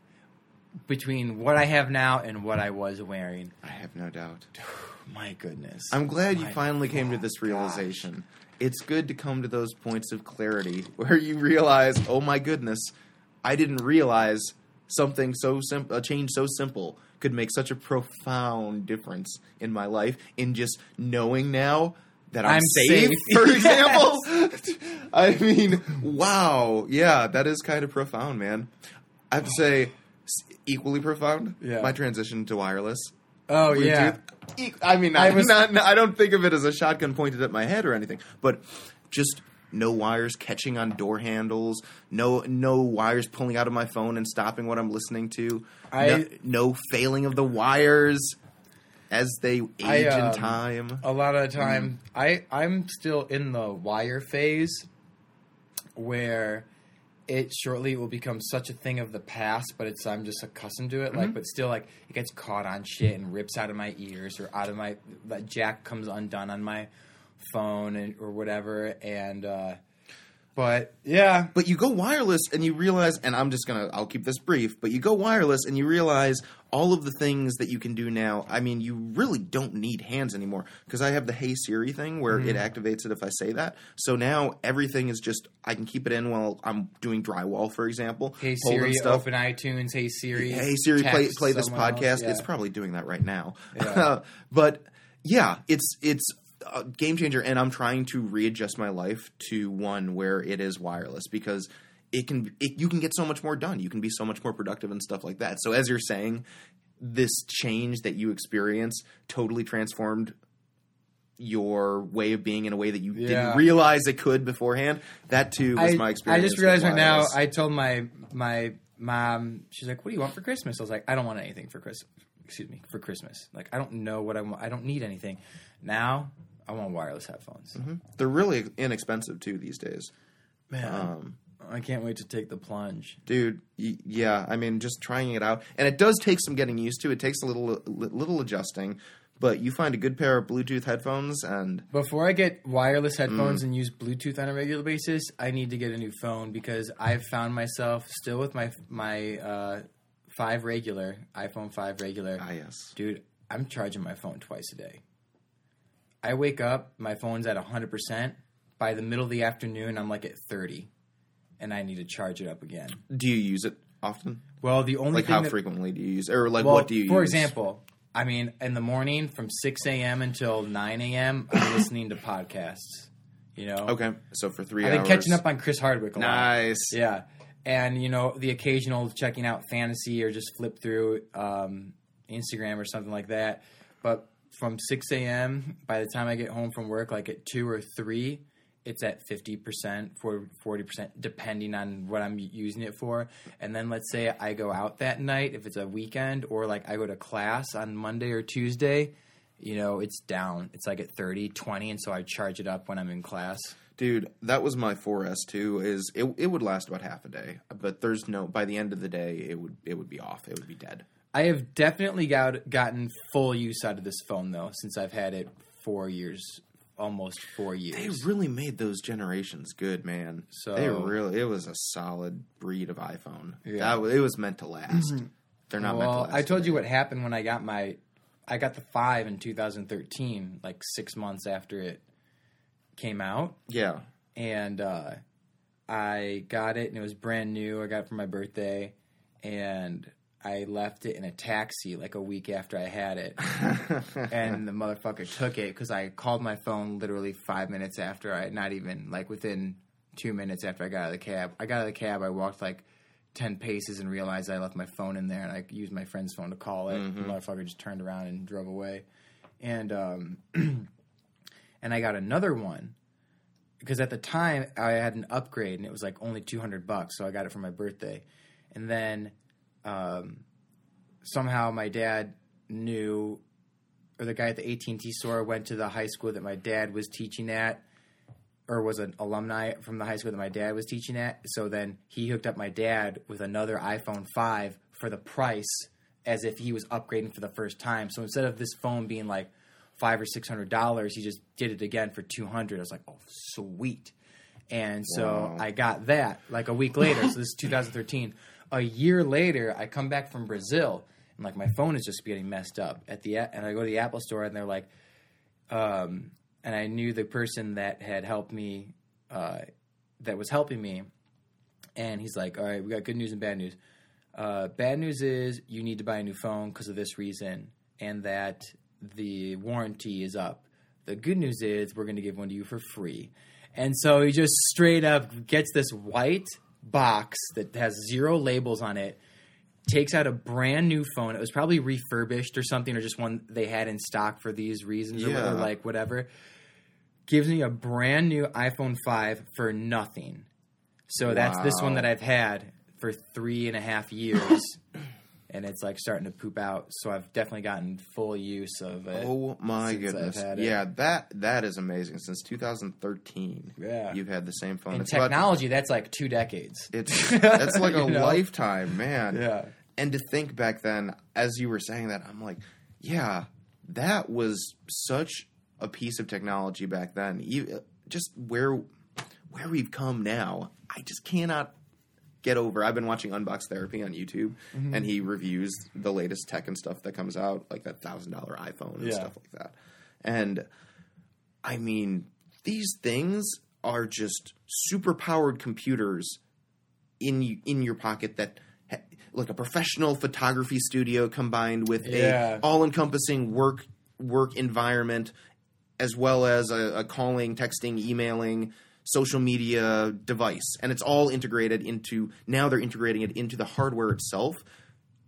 between what I have now and what I was wearing. I have no doubt. My goodness. I'm glad you My finally came to this realization. It's good to come to those points of clarity where you realize, oh my goodness, I didn't realize something so simple, a change so simple could make such a profound difference in my life in just knowing now that I'm, I'm safe, safe. for example. I mean, wow. Yeah, that is kind of profound, man. I have to say, equally profound, Yeah. my transition to wireless. oh yeah. Bluetooth. E- I mean, I I, was- not, I don't think of it as a shotgun pointed at my head or anything, but just no wires catching on door handles, no no wires pulling out of my phone and stopping what I'm listening to, I- no, no failing of the wires as they age I, um, in time. A lot of the Mm. time, I I'm still in the wire phase where it shortly will become such a thing of the past, but it's I'm just accustomed to it. Mm-hmm. Like, but still, like it gets caught on shit and rips out of my ears or out of my that jack comes undone on my phone and or whatever. And uh but yeah, But you go wireless and you realize, and I'm just gonna, I'll keep this brief, but you go wireless and you realize all of the things that you can do now. I mean, you really don't need hands anymore because I have the Hey Siri thing where it activates it if I say that. So now everything is just, I can keep it in while I'm doing drywall, for example. hey Siri, stuff. open iTunes. Hey Siri, Hey Siri, play play this podcast. else. Yeah. It's probably doing that right now. Yeah. but yeah, it's it's a game changer, and I'm trying to readjust my life to one where it is wireless because it can it, you can get so much more done. You can be so much more productive and stuff like that. So as you're saying. this change that you experience totally transformed your way of being in a way that you Yeah. didn't realize it could beforehand. That too was I, my experience. I just realized right now. I told my my mom. She's like, "What do you want for Christmas?" I was like, "I don't want anything for Christmas. Excuse me, for Christmas. Like, I don't know what I want. I don't need anything. Now, I want wireless headphones. They're really inexpensive too these days. Man, Um, I can't wait to take the plunge. dude y- yeah i mean just trying it out and it does take some getting used to it takes a little little adjusting but you find a good pair of bluetooth headphones and Before I get wireless Mm. headphones and use Bluetooth on a regular basis, I need to get a new phone because I've found myself still with my my uh, five regular iPhone five regular. ah yes Dude, I'm charging my phone twice a day. I wake up, my phone's at 100%. By the middle of the afternoon, I'm like at 30, and I need to charge it up again. do you use it often Well, the only like how that, frequently do you use or like well, what do you use it? for use example, I mean, in the morning from 6 a.m. until 9 a.m., I'm listening to podcasts. You know, okay so for 3 I've been hours catching up on Chris Hardwick a lot. nice Yeah. And, you know, the occasional checking out fantasy or just flip through um, Instagram or something like that. But from 6 a.m., by the time I get home from work, like at 2 or 3, it's at 50%, for 40%, depending on what I'm using it for. And then let's say I go out that night, if it's a weekend, or like I go to class on Monday or Tuesday, you know, it's down. It's like at 30, 20, and so I charge it up when I'm in class. dude that was my 4s too is it, it would last about half a day but there's no by the end of the day it would it would be off it would be dead I have definitely got gotten full use out of this phone though since I've had it four years, almost four years. they really made those generations good man. So- they really it was a solid breed of iphone. Yeah. that it was meant to last. They're not meant to well, last I told you what happened when I got my, I got the five in 2013, like six months after it came out, yeah. And uh, I got it and it was brand new. I got it for my birthday, and I left it in a taxi like a week after I had it. and the motherfucker took it because I called my phone literally five minutes after I, not even like within two minutes after I got out of the cab. I got out of the cab, I walked like 10 paces and realized I left my phone in there and I used my friend's phone to call it. The motherfucker just turned around and drove away. And, um, and I got another one because at the time I had an upgrade and it was like only 200 bucks. So I got it for my birthday. And then, um, somehow my dad knew or the guy at the AT&T store went to the high school that my dad was teaching at or was an alumni from the high school that my dad was teaching at. So then he hooked up my dad with another iPhone 5 for the price as if he was upgrading for the first time. So instead of this phone being like 5 or 600 dollars, he just did it again for 200. I was like, "Oh, sweet." And so Wow. I got that like a week later. so this is 2013. A year later, I come back from Brazil and like my phone is just getting messed up at the and I go to the Apple store and they're like, um, and I knew the person that had helped me, uh, that was helping me, and he's like, "All right, we got good news and bad news. Uh, bad news is you need to buy a new phone because of this reason, and that the warranty is up. The good news is we're going to give one to you for free." And so he just straight up gets this white box that has zero labels on it takes out a brand new phone. It was probably refurbished or something, or just one they had in stock for these reasons, or, Yeah. or like whatever. Gives me a brand new iPhone 5 for nothing. So that's this one that I've had for three and a half years. and it's like starting to poop out. So I've definitely gotten full use of it. Oh my goodness! Yeah, that that is amazing. Since 2013, Yeah. you've had the same phone. In It's about- technology, that's like two decades. it's that's like a know? lifetime, man. Yeah. And to think back then, as you were saying that, I'm like, yeah, that was such a piece of technology back then. Just where where we've come now, I just cannot get over. I've been watching Unbox Therapy on YouTube, Mm-hmm. and he reviews the latest tech and stuff that comes out, like that thousand dollar iPhone and Yeah. stuff like that. And I mean, these things are just super powered computers in in your pocket that like a professional photography studio combined with Yeah. a all encompassing work work environment as well as a, a calling, texting, emailing, social media device, and it's all integrated into. Now they're integrating it into the hardware itself.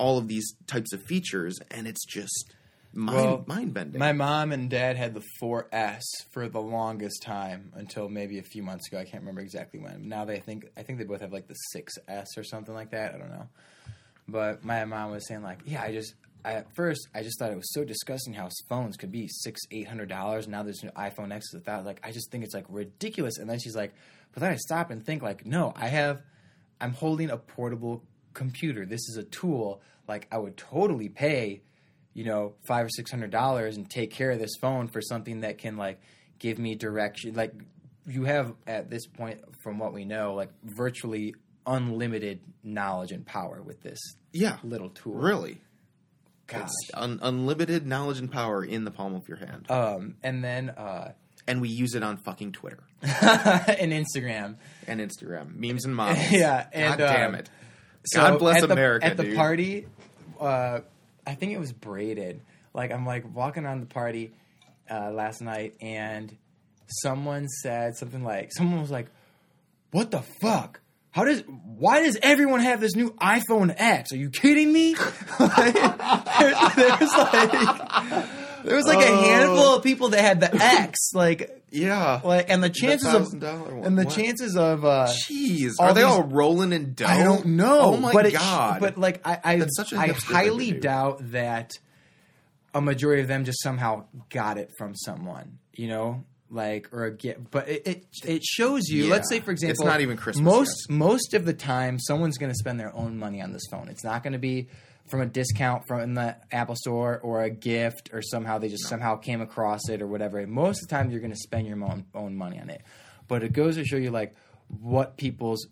all of these types of features, and it's just mind Well, mind bending. My mom and dad had the 4S for the longest time until maybe a few months ago. I can't remember exactly when. Now they think I think they both have like the 6S or something like that. I don't know. But my mom was saying like, yeah, I just I, at first I just thought it was so disgusting how phones could be six eight hundred dollars. Now there's an iPhone X with that. Like I just think it's like ridiculous. And then she's like, but then I stop and think like, no, I have I'm holding a portable computer. This is a tool. Like I would totally pay, you know, five or six hundred dollars and take care of this phone for something that can like give me direction. Like you have at this point, from what we know, like virtually unlimited knowledge and power with this yeah, little tool. really. It's un- unlimited knowledge and power in the palm of your hand, Um, and then uh, and we use it on fucking Twitter and Instagram. and Instagram, memes and models. Yeah, and, God damn um, it. So God bless at the, America, At the dude. party, uh, I think it was braided. Like I'm like walking around the party uh, last night, and someone said something like, "Someone was like, what the fuck." How does why does everyone have this new iPhone X? Are you kidding me? Like, there, there was like there was like a Oh. handful of people that had the X, like Yeah. like and the chances of one. and the What? chances of uh, Jeez, are they these- all rolling in dough? I don't know. Oh my but it- god! but like I, I, a I hipster thing to highly doubt that a majority of them just somehow got it from someone. You know, like or a gift But it it, it shows you. Yeah. Let's say for example, It's not even Christmas Most most of the time, someone's going to spend their own money on this phone. It's not going to be from a discount from the Apple Store or a gift or somehow they just somehow came across it or whatever. Most of the time, you're going to spend your own, own money on it. But it goes to show you like what people's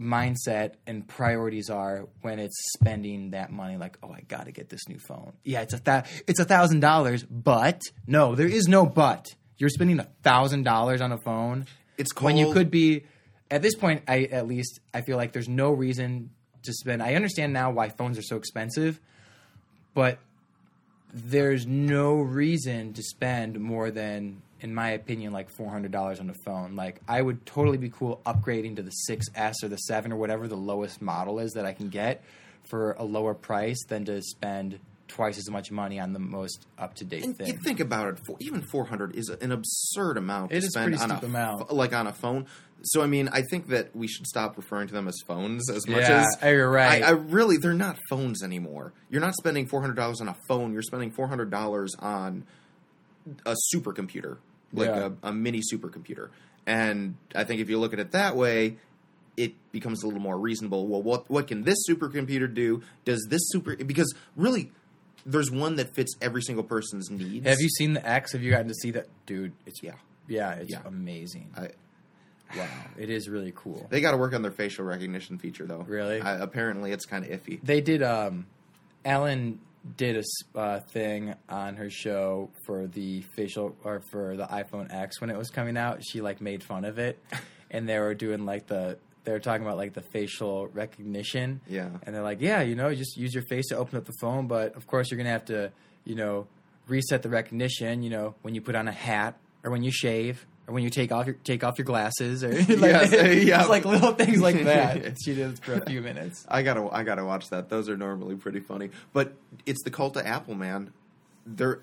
mindset and priorities are when it's spending that money like oh i gotta get this new phone yeah it's a th- it's a thousand dollars but no there is no but you're spending a thousand dollars on a phone It's cool when you could be at this point i at least i feel like there's no reason to spend i understand now why phones are so expensive but there's no reason to spend more than in my opinion like $400 on a phone. Like i would totally be cool upgrading to the 6s or the 7 or whatever the lowest model is that i can get for a lower price than to spend twice as much money on the most up-to-date thing you think about it, for, even 400 is an absurd amount It to is spend pretty on a steep amount. ph- like on a phone. So I mean, I think that we should stop referring to them as phones as much Yeah, as oh, you're right. I, I really, they're not phones anymore. You're not spending $400 on a phone. You're spending $400 on a supercomputer, like Yeah. a, a mini supercomputer. And I think if you look at it that way, it becomes a little more reasonable. Well, what what can this supercomputer do? Does this super because really there's one that fits every single person's needs. have you seen the x have you gotten to see that dude it's Yeah. yeah it's Yeah. amazing I, wow it is really cool they got to work on their facial recognition feature though. Really? I, apparently, it's kind of iffy. They did. Um, Ellen did a uh, thing on her show for the facial or for the iPhone X when it was coming out. She like made fun of it, and they were doing like the they were talking about like the facial recognition. Yeah. and they're like, yeah, you know, just use your face to open up the phone, but of course you're gonna have to, you know, reset the recognition. You know, when you put on a hat or when you shave. Or when you take off your take off your glasses, or like, Yes, yeah. it's like little things like that. she did for a few minutes. I gotta I gotta watch that. Those are normally pretty funny. But it's the cult of Apple, man. They're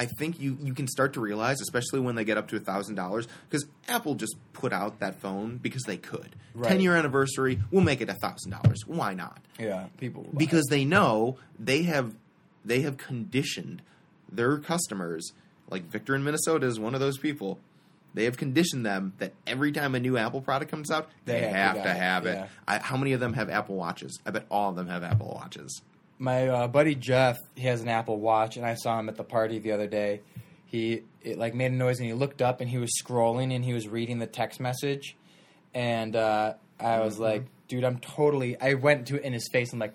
I think you you can start to realize, especially when they get up to a thousand dollars, because Apple just put out that phone because they could. Right. Ten year anniversary, we'll make it a thousand dollars. Why not? Yeah, people because they know they have they have conditioned their customers like Victor in Minnesota is one of those people they have conditioned them that every time a new Apple product comes out they, They have to have it, have it yeah. I, how many of them have Apple watches I bet all of them have Apple watches My uh, buddy Jeff, he has an Apple Watch, and I saw him at the party the other day. He it like made a noise, and he looked up, and he was scrolling, and he was reading the text message, and uh, I was Mm-hmm. like, "Dude, I'm totally." I went to in his face. I'm like,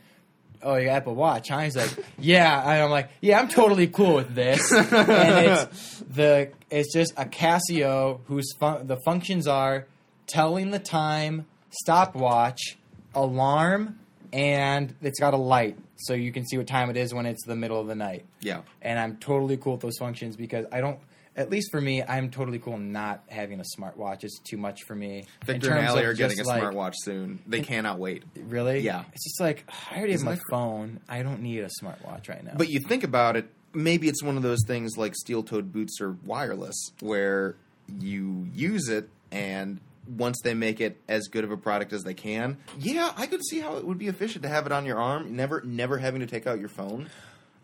"Oh, your Apple Watch?" Huh? He's like, "Yeah," and I'm like, "Yeah, I'm totally cool with this." and it's the it's just a Casio whose fun- the functions are telling the time, stopwatch, alarm, and it's got a light so you can see what time it is when it's the middle of the night. yeah And I'm totally cool with those functions because I don't at least for me, I'm totally cool not having a smartwatch. It's too much for me. Victor and Allie are getting a like- smartwatch soon. They cannot wait. Really? Yeah. It's just like I already have Isn't my it- phone. I don't need a smartwatch right now. But you think about it, maybe it's one of those things like steel-toed boots or wireless, where you use it and once they make it as good of a product as they can, yeah, I could see how it would be efficient to have it on your arm, never never having to take out your phone.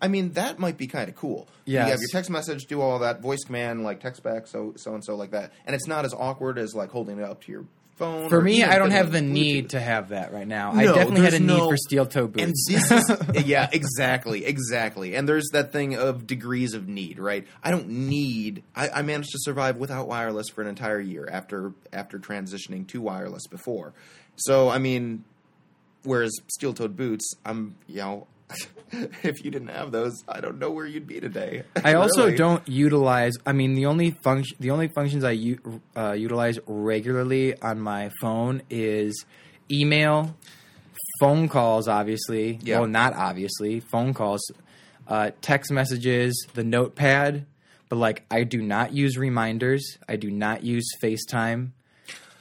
I mean, that might be kind of cool. You have your text message, do all that, voice command, like text back, so so and so like that, and it's not as awkward as like holding it up to your phone. for me, I don't have the need Bluetooth. to have that right now. I No, definitely had a there's need no- for steel toe boots. And this is yeah, exactly, exactly. And there's that thing of degrees of need, right? I don't need. I, I managed to survive without wireless for an entire year after after transitioning to wireless before. So I mean, whereas steel-toed boots, I'm you know. if you didn't have those, I don't know where you'd be today. I also Really. don't utilize. I mean, the only function, the only functions I u- uh, utilize regularly on my phone is email, phone calls. Obviously, Yeah. well, not obviously, phone calls, uh, text messages, the notepad. But like, I do not use reminders. I do not use FaceTime.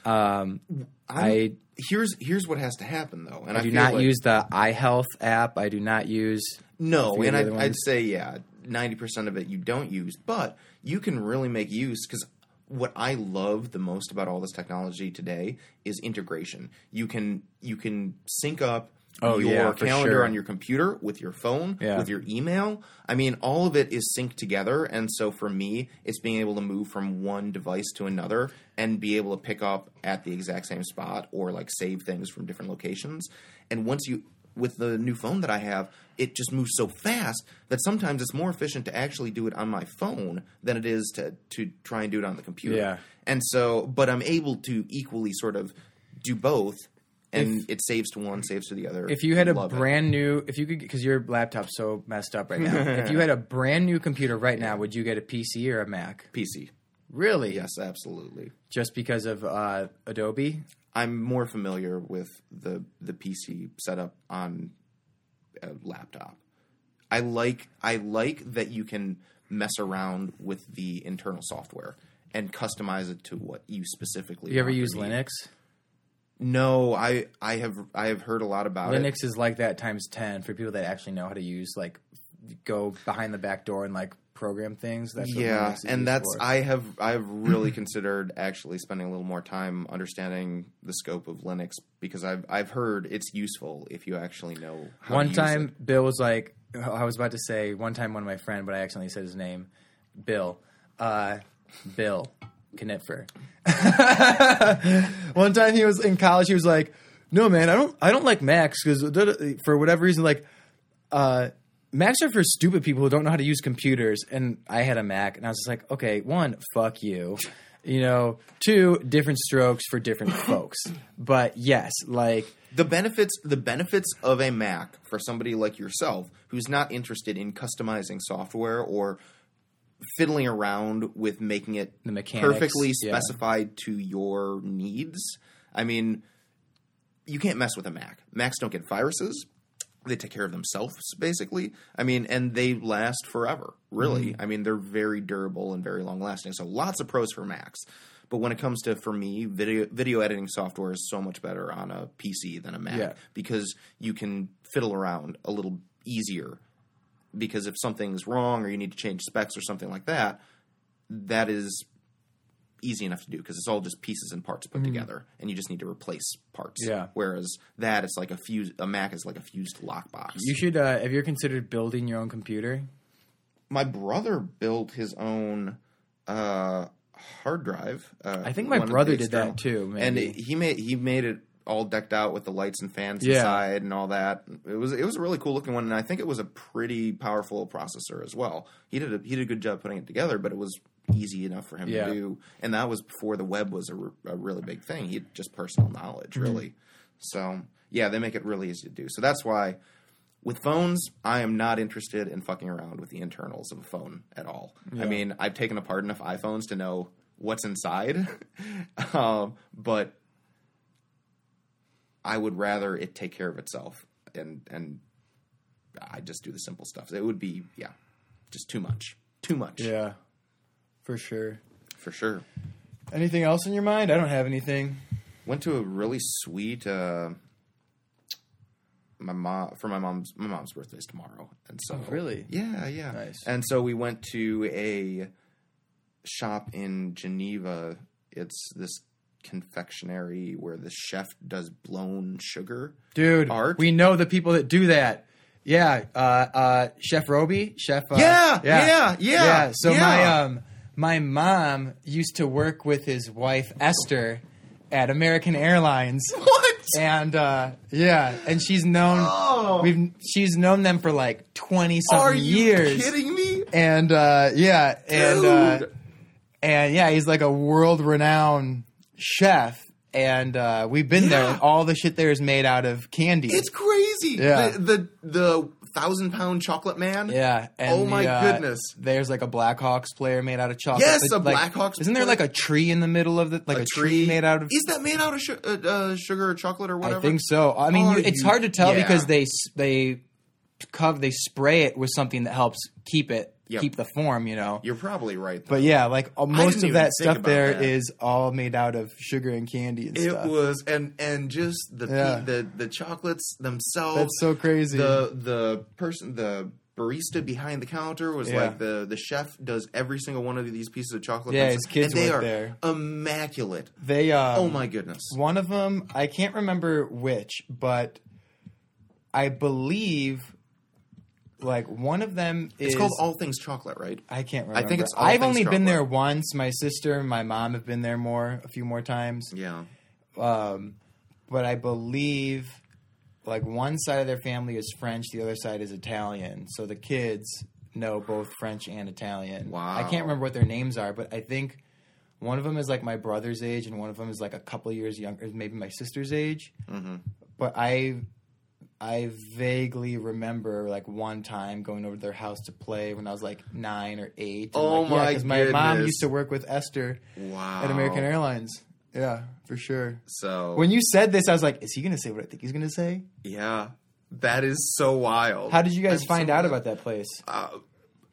Um, I Here's here's what has to happen though, and I, I do not like- use the iHealth app. I do not use. No, and I'd, I'd say yeah, ninety percent of it you don't use, but you can really make use because what I love the most about all this technology today is integration. You can you can sync up Oh, your yeah, calendar sure. on your computer with your phone, Yeah. with your email. I mean, all of it is synced together, and so for me, it's being able to move from one device to another and be able to pick up at the exact same spot or like save things from different locations. And once you with the new phone that I have, it just moves so fast that sometimes it's more efficient to actually do it on my phone than it is to to try and do it on the computer. Yeah. And so, but I'm able to equally sort of do both, and it saves to one, saves to the other. If you had a Love it. brand new, if you could, because your laptop's so messed up right now. if you had a brand new computer right now, would you get a PC or a Mac? PC, Really? yes, absolutely. Just because of uh, Adobe? I'm more familiar with the the PC setup on a laptop. I like I like that you can mess around with the internal software and customize it to what you specifically. You ever use. Linux? No, I I have I have heard a lot about it. Linux is like that times ten for people that actually know how to use like go behind the back door and like program things. That's what yeah, Linux and that's for. I have I've really considered actually spending a little more time understanding the scope of Linux because I've I've heard it's useful if you actually know. How one to use time. Bill was like, I was about to say one time one of my friend, but I accidentally said his name, Bill. Uh, Bill Knitfer. one time he was in college, he was like, "No, man, I don't, I don't like Macs because for whatever reason, like, uh, Macs are for stupid people who don't know how to use computers." And I had a Mac, and I was just like, "Okay, one, fuck you." You know, two different strokes for different folks. But yes, like the benefits the benefits of a Mac for somebody like yourself who's not interested in customizing software or fiddling around with making it The mechanics, perfectly yeah. specified to your needs. I mean, you can't mess with a Mac. Macs don't get viruses. They take care of themselves, basically. I mean, and they last forever, really. Mm-hmm. I mean, they're very durable and very long lasting. So, lots of pros for Macs. But when it comes to, for me, video video editing software is so much better on a PC than a Mac Yeah. because you can fiddle around a little easier. Because if something's wrong or you need to change specs or something like that, that is easy enough to do because it's all just pieces and parts put together, and you just need to replace parts. Yeah. Whereas that it's like a fused a Mac is like a fused lockbox. You should. Uh, have you considered building your own computer? my brother built his own uh, hard drive. Uh, I think my one of the brother did that too, and it- he made he made it all decked out with the lights and fans Yeah. inside and all that. It was it was a really cool looking one, and I think it was a pretty powerful processor as well. He did a, he did a good job putting it together, but it was easy enough for him Yeah. to do, and that was before the web was a, re- a really big thing. He had just personal knowledge, Mm-hmm. really. So yeah, they make it really easy to do. So that's why. With phones, I am not interested in fucking around with the internals of a phone at all. I mean, I've taken apart enough iPhones to know what's inside, um, but I would rather it take care of itself, and and I just do the simple stuff. It would be yeah, just too much, too much. Yeah, for sure. for sure. Anything else in your mind? I don't have anything. Went to a really sweet. Uh, my mom for my mom's my mom's birthday's tomorrow, and so Oh, really? yeah, yeah. Nice. And so we went to a shop in Geneva. It's this confectionery where the chef does blown sugar. Dude, Art? we know the people that do that. Yeah, uh, uh, Chef Roby, Chef. Uh, Yeah, yeah, yeah, yeah. So my um, my mom used to work with his wife Esther at American Airlines, What? and uh, yeah, and she's known Oh. we've she's known them for like twenty Are you years, kidding me? and uh, yeah, and uh, and yeah, he's like a world renowned chef. And uh, we've been there. And all the shit there is made out of candy. It's crazy. Yeah. The the, the thousand pound chocolate man. Yeah. And Oh my the, uh, goodness. There's like a Blackhawks player made out of chocolate. Yes, But, a like, Blackhawks Isn't there like a tree in the middle of the like a, tree, made out of? Is that made out of su- uh, uh, sugar or chocolate or whatever? I think so. I mean, you, it's hard to tell yeah. because they they cover they spray it with something that helps keep it Yep. keep the form. You know. You're probably right. But yeah, like most of that stuff there that. is all made out of sugar and candy and stuff. it stuff. was and and just the Yeah. the the chocolates themselves. That's so crazy. The the person the barista behind the counter was Yeah. like the the chef does every single one of these pieces of chocolate. Yeah, his kids and they are there. immaculate. they um, oh my goodness. One of them, I can't remember which, but I believe like one of them is It's called All Things Chocolate, right? I can't remember. I think it's All I've Things only been there once. My sister and my mom have been there more, a few more times. Yeah. Um, but I believe like one side of their family is French, the other side is Italian. So the kids know both French and Italian. Wow. I can't remember what their names are, but I think one of them is like my brother's age, and one of them is like a couple years younger, maybe my sister's age. hmm But I, I vaguely remember like one time going over to their house to play when I was like nine or eight. And, Oh like, yeah, my 'cause my mom used to work with Esther Wow. at American Airlines. Yeah, for sure. So When you said this, I was like, "Is he going to say what I think he's going to say?" yeah, that is so wild. How did you guys I'm find so out glad. about that place? Uh,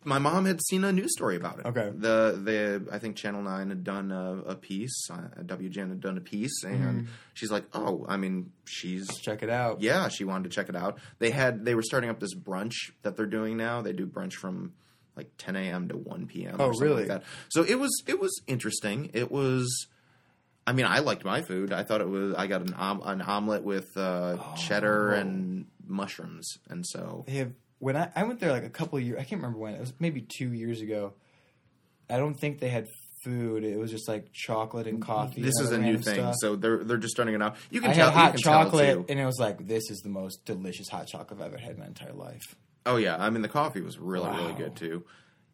my mom had seen a news story about it. Okay. The the I think Channel Nine had done a, a piece. Uh, WGN had done a piece, and Mm-hmm. she's like, "Oh, I mean, she's Check it out. yeah, she wanted to check it out. They had they were starting up this brunch that they're doing now. They do brunch from like 10 a.m. to 1 p.m. Oh, really? Like that. So it was it was interesting. It was. I mean, I liked my food. I thought it was. I got an om- an omelet with uh, cheddar Oh. and mushrooms, and so They have when I, I went there like a couple of years. I can't remember when. It was maybe two years ago. I don't think they had food. It was just like chocolate and coffee. this and is a new thing. stuff. So they're they're just starting it out. You can I tell had hot chocolate, and it was like, "This is the most delicious hot chocolate I've ever had in my entire life." Oh yeah, I mean the coffee was really really good too,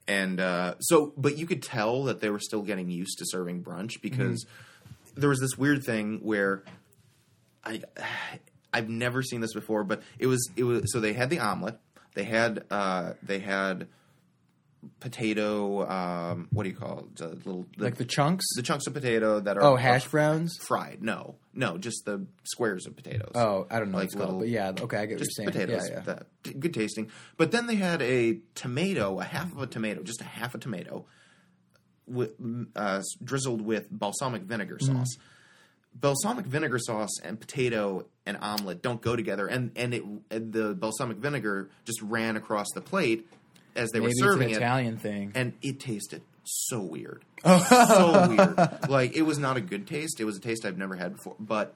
and uh, so but you could tell that they were still getting used to serving brunch because Mm-hmm. there was this weird thing where I I've never seen this before, but it was it was so they had the omelet, they had uh, they had potato um, what do you call it the little the, Like the chunks. the chunks of potato that are oh, hash browns. fried no no just the squares of potatoes Oh, I don't know Like little- but yeah, okay, I get just what you're saying. potatoes. Yeah, yeah. That, good tasting. But then they had a tomato, a half of a tomato, just a half a tomato, with, uh, drizzled with balsamic vinegar Mm-hmm. sauce. Balsamic vinegar sauce and potato and omelet don't go together, and and it and the balsamic vinegar just ran across the plate as they Maybe were it's serving an it, Italian thing. and it tasted so weird, Oh. so weird. Like it was not a good taste. It was a taste I've never had before, but.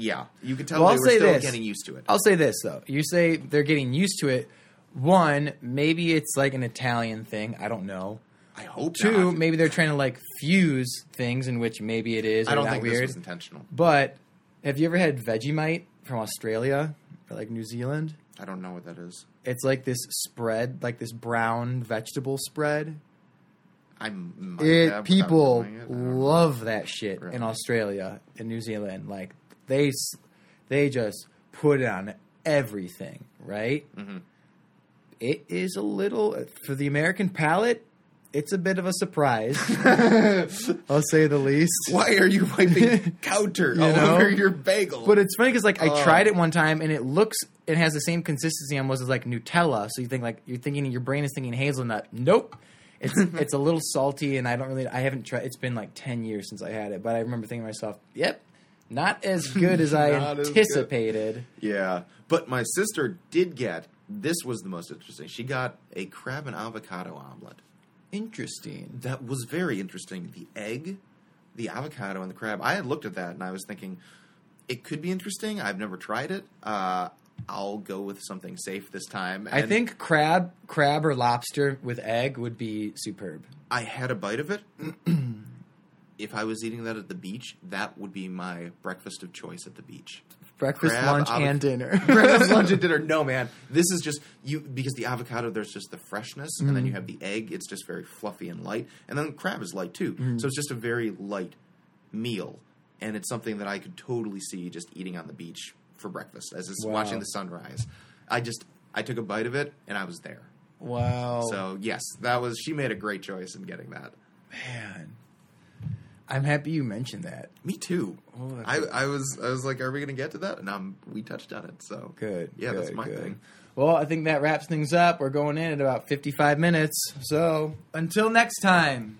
Yeah, you could tell Well, they I'll were still this. getting used to it. I'll say this though. You say they're getting used to it. One, maybe it's like an Italian thing. I don't know. I hope Two, not. maybe they're trying to like fuse things in which maybe it is. I don't think weird. this was intentional. But have you ever had Vegemite from Australia or like New Zealand? I don't know what that is. It's like this spread, like this brown vegetable spread. I might It have people it. I don't know. love that shit Really? in Australia and New Zealand. Like they they just put it on everything, right? Mhm. It is a little for the American palate. It's a bit of a surprise, I'll say the least. Why are you wiping counter all know? over your bagel? But it's funny because like I Oh. tried it one time and it looks it has the same consistency almost as like Nutella. So you think like you're thinking your brain is thinking hazelnut. Nope, It's it's a little salty, and I don't really. I haven't tried. It's been like ten years since I had it, but I remember thinking to myself, "Yep, not as good as I Not as anticipated." Yeah, but my sister did get. This was the most interesting. She got a crab and avocado omelet. Interesting. That was very interesting. The egg, the avocado, and the crab. I had looked at that and I was thinking it could be interesting. I've never tried it. Uh, I'll go with something safe this time. I think crab, crab or lobster with egg would be superb. I had a bite of it. if I was eating that at the beach, that would be my breakfast of choice at the beach. Breakfast, Crab, lunch, avo- and dinner. breakfast, lunch, and dinner. No, man. This is just you because the avocado. There's just the freshness, and then you mm. have the egg. It's just very fluffy and light, and then the crab is light too. Mm. So it's just a very light meal, and it's something that I could totally see just eating on the beach for breakfast as it's Wow. watching the sunrise. I just I took a bite of it, and I was there. wow. So yes, that was she made a great choice in getting that. man, I'm happy you mentioned that. Me too. Oh, I, I was I was like, are we gonna get to that? And um, we touched on it. So Good. Yeah, that's my good. thing. Well, I think that wraps things up. We're going in at about 55 minutes. So until next time.